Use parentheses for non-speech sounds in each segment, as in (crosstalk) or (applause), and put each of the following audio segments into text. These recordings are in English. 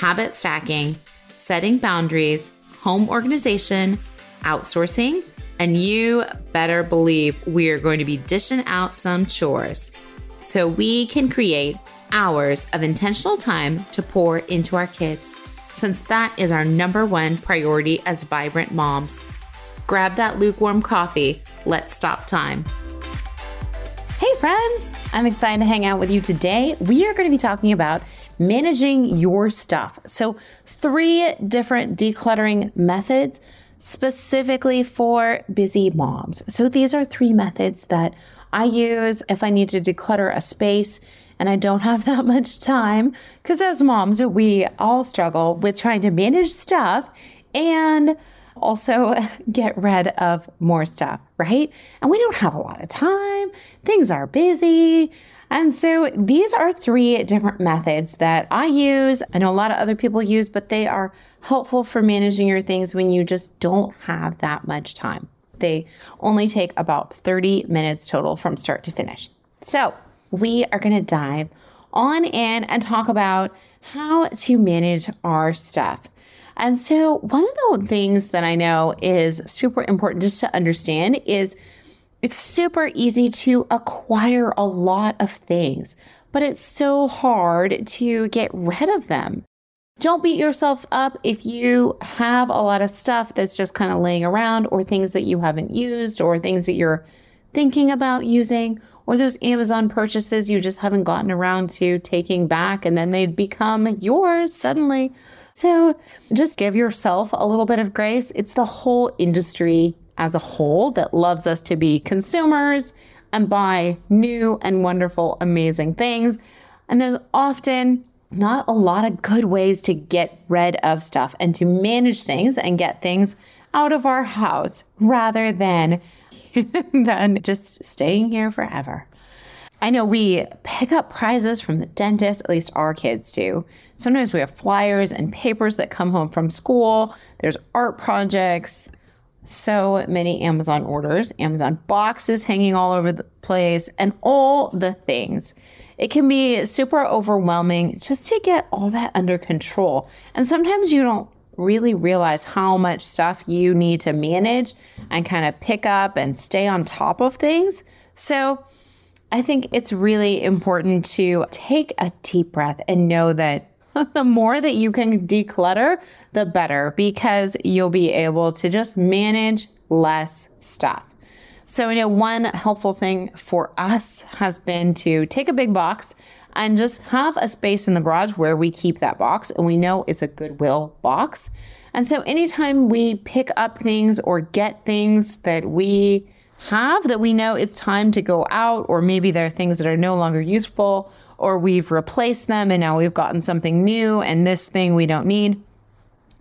habit stacking, setting boundaries, home organization, outsourcing, and you better believe we are going to be dishing out some chores so we can create hours of intentional time to pour into our kids, since that is our number one priority as vibrant moms. Grab that lukewarm coffee. Let's stop time. Hey, friends! I'm excited to hang out with you today. We are going to be talking about managing your stuff. So, three different decluttering methods specifically for busy moms. So, these are three methods that I use if I need to declutter a space and I don't have (laughs) that much time. Because as moms, we all struggle with trying to manage stuff and also (laughs) get rid of more stuff, right? And we don't have a lot of time, things are busy. And so these are three different methods that I use. I know a lot of other people use, but they are helpful for managing your things when you just don't have that much time. They only take about 30 minutes total from start to finish. So we are going to dive on in and talk about how to manage our stuff. And so, one of the things that I know is super important just to understand is it's super easy to acquire a lot of things, but it's so hard to get rid of them. Don't beat yourself up if you have a lot of stuff that's just kind of laying around, or things that you haven't used, or things that you're thinking about using, or those Amazon purchases you just haven't gotten around to taking back, and then they'd become yours suddenly. So just give yourself a little bit of grace. It's the whole industry as a whole that loves us to be consumers and buy new and wonderful, amazing things. And there's often not a lot of good ways to get rid of stuff and to manage things and get things out of our house rather than (laughs) than just staying here forever. I know we pick up prizes from the dentist, at least our kids do. Sometimes we have flyers and papers that come home from school. There's art projects, so many Amazon orders, Amazon boxes hanging all over the place, and all the things. It can be super overwhelming just to get all that under control. And sometimes you don't really realize how much stuff you need to manage and kind of pick up and stay on top of things. So, I think it's really important to take a deep breath and know that (laughs) the more that you can declutter, the better because you'll be able to just manage less stuff. So, you know, one helpful thing for us has been to take a big box and just have a space in the garage where we keep that box and we know it's a Goodwill box. And so, anytime we pick up things or get things that we have that we know it's time to go out, or maybe there are things that are no longer useful, or we've replaced them and now we've gotten something new and this thing we don't need,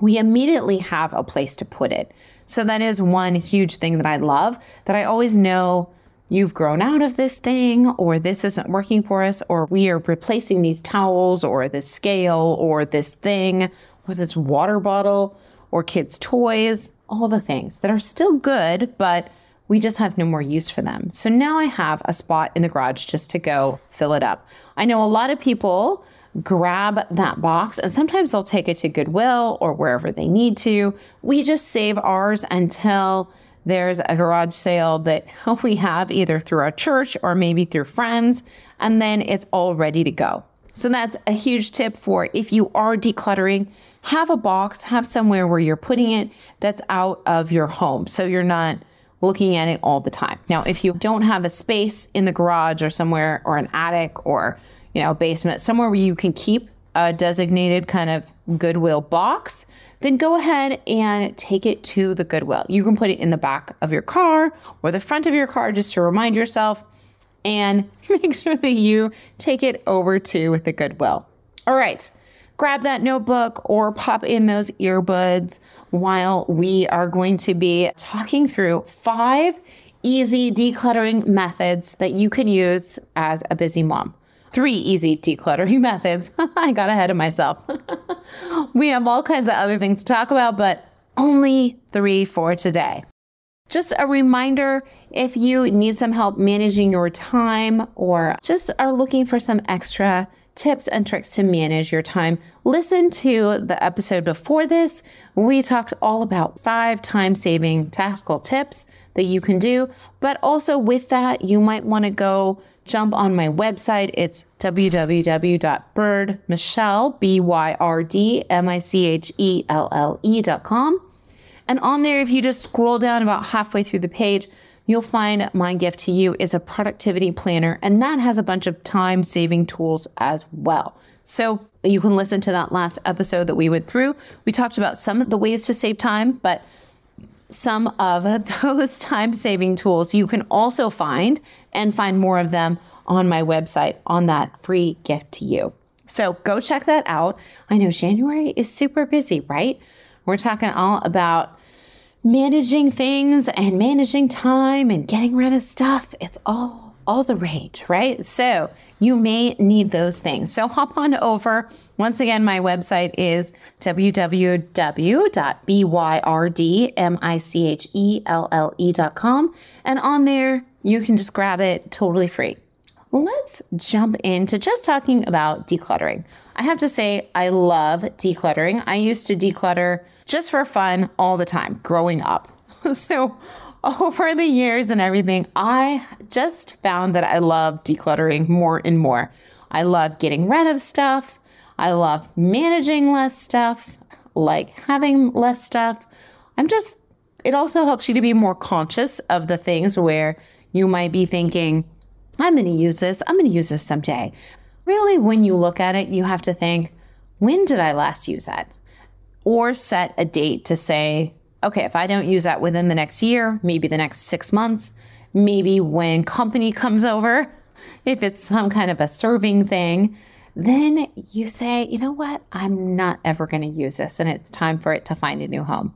we immediately have a place to put it. So that is one huge thing that I love that I always know you've grown out of this thing, or this isn't working for us, or we are replacing these towels, or this scale, or this thing, or this water bottle, or kids' toys, all the things that are still good, but we just have no more use for them. So now I have a spot in the garage just to go fill it up. I know a lot of people grab that box and sometimes they'll take it to Goodwill or wherever they need to. We just save ours until there's a garage sale that (laughs) we have either through our church or maybe through friends, and then it's all ready to go. So that's a huge tip for if you are decluttering, have a box, have somewhere where you're putting it that's out of your home. So you're not looking at it all the time. Now, if you don't have a space in the garage or somewhere or an attic or, you know, a basement, somewhere where you can keep a designated kind of Goodwill box, then go ahead and take it to the Goodwill. You can put it in the back of your car or the front of your car just to remind yourself and (laughs) make sure that you take it over to with the Goodwill. All right, grab that notebook or pop in those earbuds while we are going to be talking through five easy decluttering methods that you can use as a busy mom. Three easy decluttering (laughs) methods. (laughs) I got ahead of myself. (laughs) we have all kinds of other things to talk about, but only three for today. Just a reminder if you need some help managing your time or just are looking for some extra tips and tricks to manage your time, listen to the episode before this. We talked all about five time saving tactical tips that you can do. But also with that, you might want to go jump on my website. It's www.byrdmichelle, B-Y-R-D-M-I-C-H-E-L-L-E.com. And on there, if you just scroll down about halfway through the page, you'll find my gift to you is a productivity planner, and that has a bunch of time saving tools as well. So you can listen to that last episode that we went through. We talked about some of the ways to save time, but some of (laughs) those time saving tools you can also find and find more of them on my website on that free gift to you. So go check that out. I know January is super busy, right? We're talking all about managing things and managing time and getting rid of stuff. It's all all the rage, right? So you may need those things. So hop on over. Once again, my website is www.byrdmichelle.com. And on there, you can just grab it totally free. Let's jump into just talking about decluttering. I have to say, I love decluttering. I used to declutter just for fun all the time growing up. (laughs) so, over the years and everything, I just found that I love decluttering more and more. I love getting rid of stuff. I love managing less stuff, like having less stuff. I'm just, it also helps you to be more conscious of the things where you might be thinking, I'm going to use this. I'm going to use this someday. Really, when you look at it, you have to think, when did I last use that? or set a date to say, okay, if I don't use that within the next year, maybe the next six months, maybe when company (laughs) comes over, if it's some kind of a serving thing, then you say, you know what? I'm not ever going to use this and it's time for it to find a new home.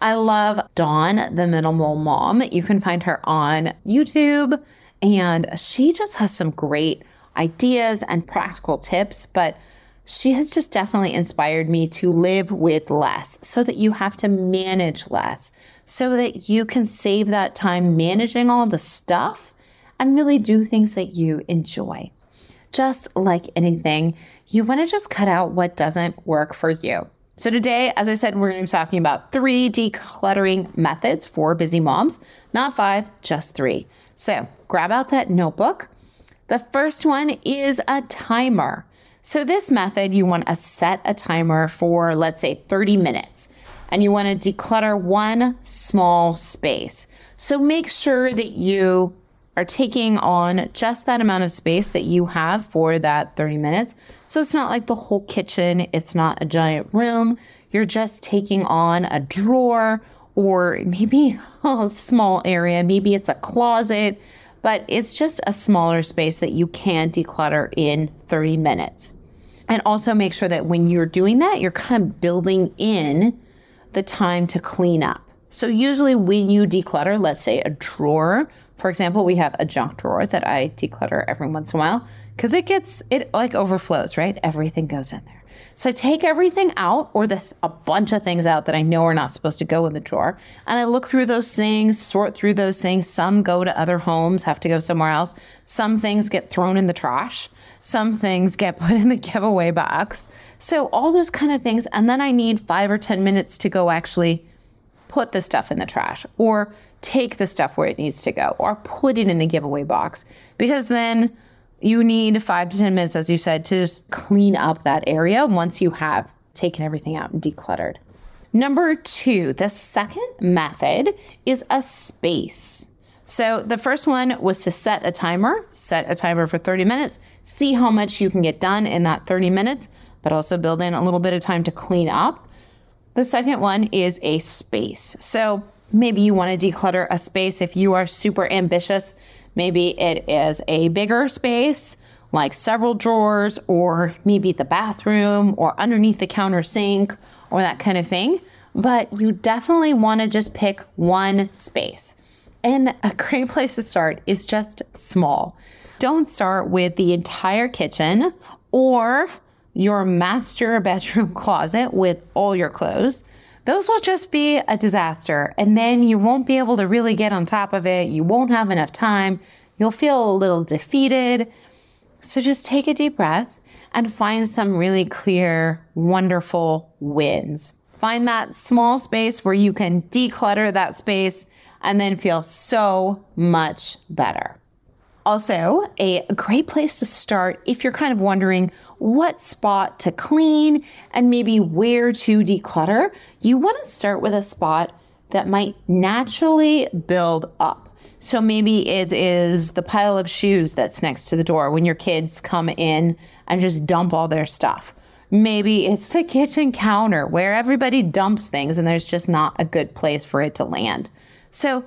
I love Dawn, the minimal mom. You can find her on YouTube and she just has some great ideas and practical tips, but she has just definitely inspired me to live with less so that you have to manage less, so that you can save that time managing all the stuff and really do things that you enjoy. Just like anything, you want to just cut out what doesn't work for you. So, today, as I said, we're going to be talking about three decluttering methods for busy moms, not five, just three. So, grab out that notebook. The first one is a timer. So, this method, you want to set a timer for, let's say, 30 minutes, and you want to declutter one small space. So, make sure that you are taking on just that amount of space that you have for that 30 minutes. So, it's not like the whole kitchen, it's not a giant room. You're just taking on a drawer or maybe (laughs) a small area, maybe it's a closet but it's just a smaller space that you can declutter in 30 minutes. And also make sure that when you're doing that, you're kind of building in the time to clean up. So usually when you declutter, let's say a drawer, for example, we have a junk drawer that I declutter every once in a while because it gets, it like overflows, right? Everything goes in there. So I take everything out or the, a bunch of things out that I know are not supposed to go in the drawer. And I look through those things, sort through those things. Some go to other homes, have to go somewhere else. Some things get thrown in the trash. Some things get (laughs) put in the giveaway box. So all those kind of things. And then I need five or 10 minutes to go actually put the stuff in the trash or take the stuff where it needs to go or put it in the giveaway box because then you need five to 10 minutes, as you said, to just clean up that area once you have taken everything out and decluttered. Number two, the second method is a space. So the first one was to set a timer, set a timer for 30 minutes, see how much you can get done in that 30 minutes, but also build in a little bit of time to clean up. The second one is a space. So maybe you want to declutter a space if you are super ambitious. Maybe it is a bigger space, like several drawers, or maybe the bathroom, or underneath the counter sink, or that kind of thing. But you definitely want to just pick one space. And a (laughs) great place to start is just small. Don't start with the entire kitchen or your master bedroom (laughs) closet with all your clothes. Those will just be a disaster. And then you won't be able to really get on top of it. You won't have enough time. You'll feel a little defeated. So just take a deep breath and find some really clear, wonderful wins. Find that small space where you can declutter that space and then feel so much better. Also, a great place to start if you're kind of wondering what spot to clean and maybe where to declutter, you want to start with a spot that might naturally build up. So maybe it is the pile of shoes that's next to the door when your kids come in and just dump all their stuff. Maybe it's the kitchen counter where everybody dumps things and there's just not a good place for it to land. So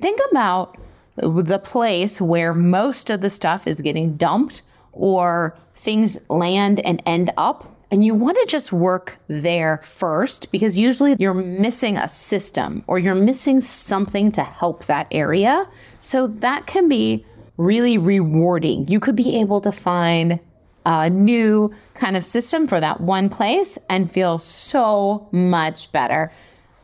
think about the place where most of the stuff is getting dumped or things land and end up. And you want to just work there first because usually you're missing a system or you're missing something to help that area. So that can be really rewarding. You could be able to find a new kind of system for that one place and feel so much better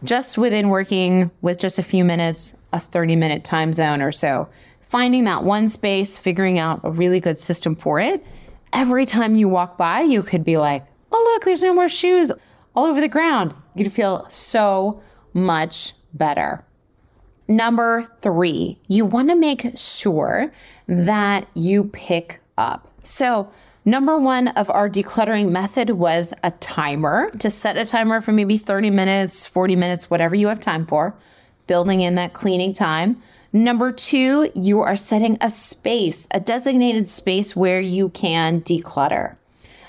just within working with just a few minutes, a 30 minute time zone or so, finding that one space, figuring out a really good system for it. Every time you walk by, you could be like, oh, look, there's no more shoes all over the ground. You'd feel so much better. Number three, you want to make sure that you pick up. So, Number one of our decluttering method was a timer to set a timer for maybe 30 minutes, 40 minutes, whatever you have time for, building in that cleaning time. Number two, you are setting a space, a designated space where you can declutter.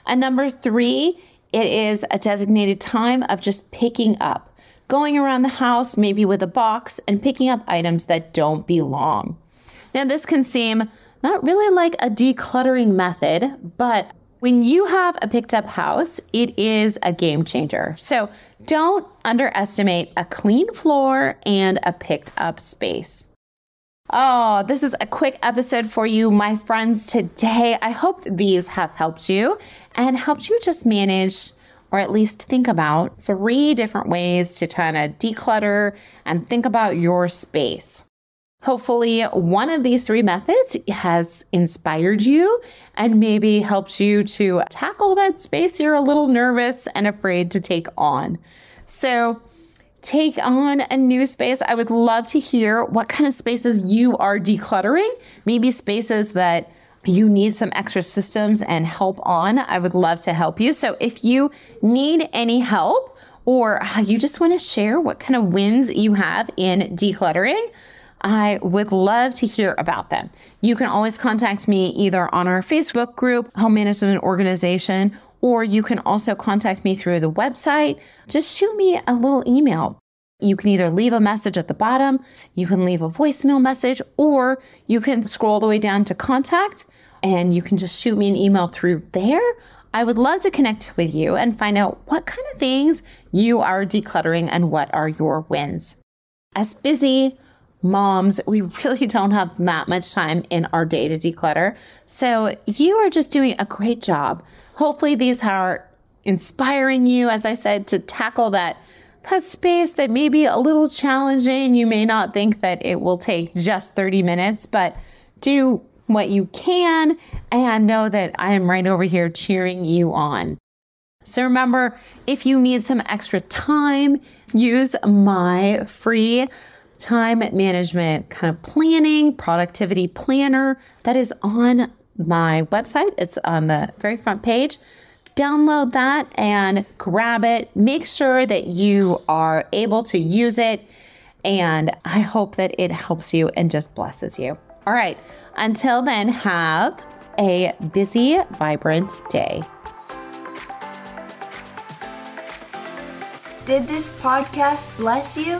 And number three, it is a designated time of just picking up, going around the house, maybe with a box, and picking up items that don't belong. Now, this can seem not really like a decluttering method, but when you have a picked up house, it is a game changer. So don't underestimate a clean floor and a picked up space. Oh, this is a quick episode for you, my friends, today. I hope these have helped you and helped you just manage or at least think about three different ways to kind of declutter and think about your space. Hopefully, one of these three methods has inspired you and maybe helped you to tackle that space you're a little nervous and afraid to take on. So, take on a new space. I would love to hear what kind of spaces you are decluttering, maybe spaces that you need some extra systems and help on. I would love to help you. So, if you need any help, or you just want to share what kind of wins you have in decluttering, I would love to hear about them. You can always contact me either on our Facebook group, Home Management Organization, or you can also contact me through the website. Just shoot me a little email. You can either leave a message at the bottom, you can leave a voicemail message, or you can scroll all the way down to contact and you can just shoot me an email through there. I would love to connect with you and find out what kind of things you are decluttering and what are your wins. As busy, moms, we really (laughs) don't have that much time in our day to declutter. So you are just doing a great job. Hopefully, these are inspiring you, as I said, to tackle that. That space that may be a little challenging. You may not think that it will take just 30 minutes, but do what you can and know that I am right over here cheering you on. So remember, if you need some extra time, use my free time management kind of planning, productivity planner that is on my website. It's on the very front page. download that and grab it. Make sure that you are able to use it. And I hope that it helps you and just blesses you. All right. Until then, have a busy, vibrant day. Did this podcast bless you?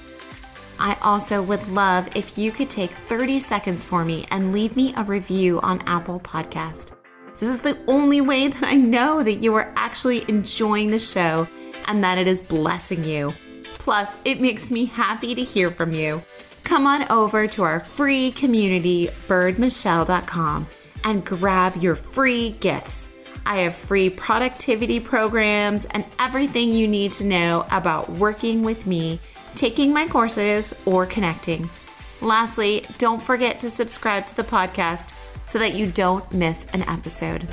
I also would love if you could take 30 seconds for me and leave me a review on Apple Podcast. This is the only way that I know that you are actually enjoying the show and that it is blessing you. Plus, it makes me happy to hear from you. Come on over to our free community, byrdmichelle.com, and grab your free gifts. I have free productivity programs and everything you need to know about working with me, taking my courses, or connecting. Lastly, don't forget to subscribe to the podcast so that you don't miss an episode.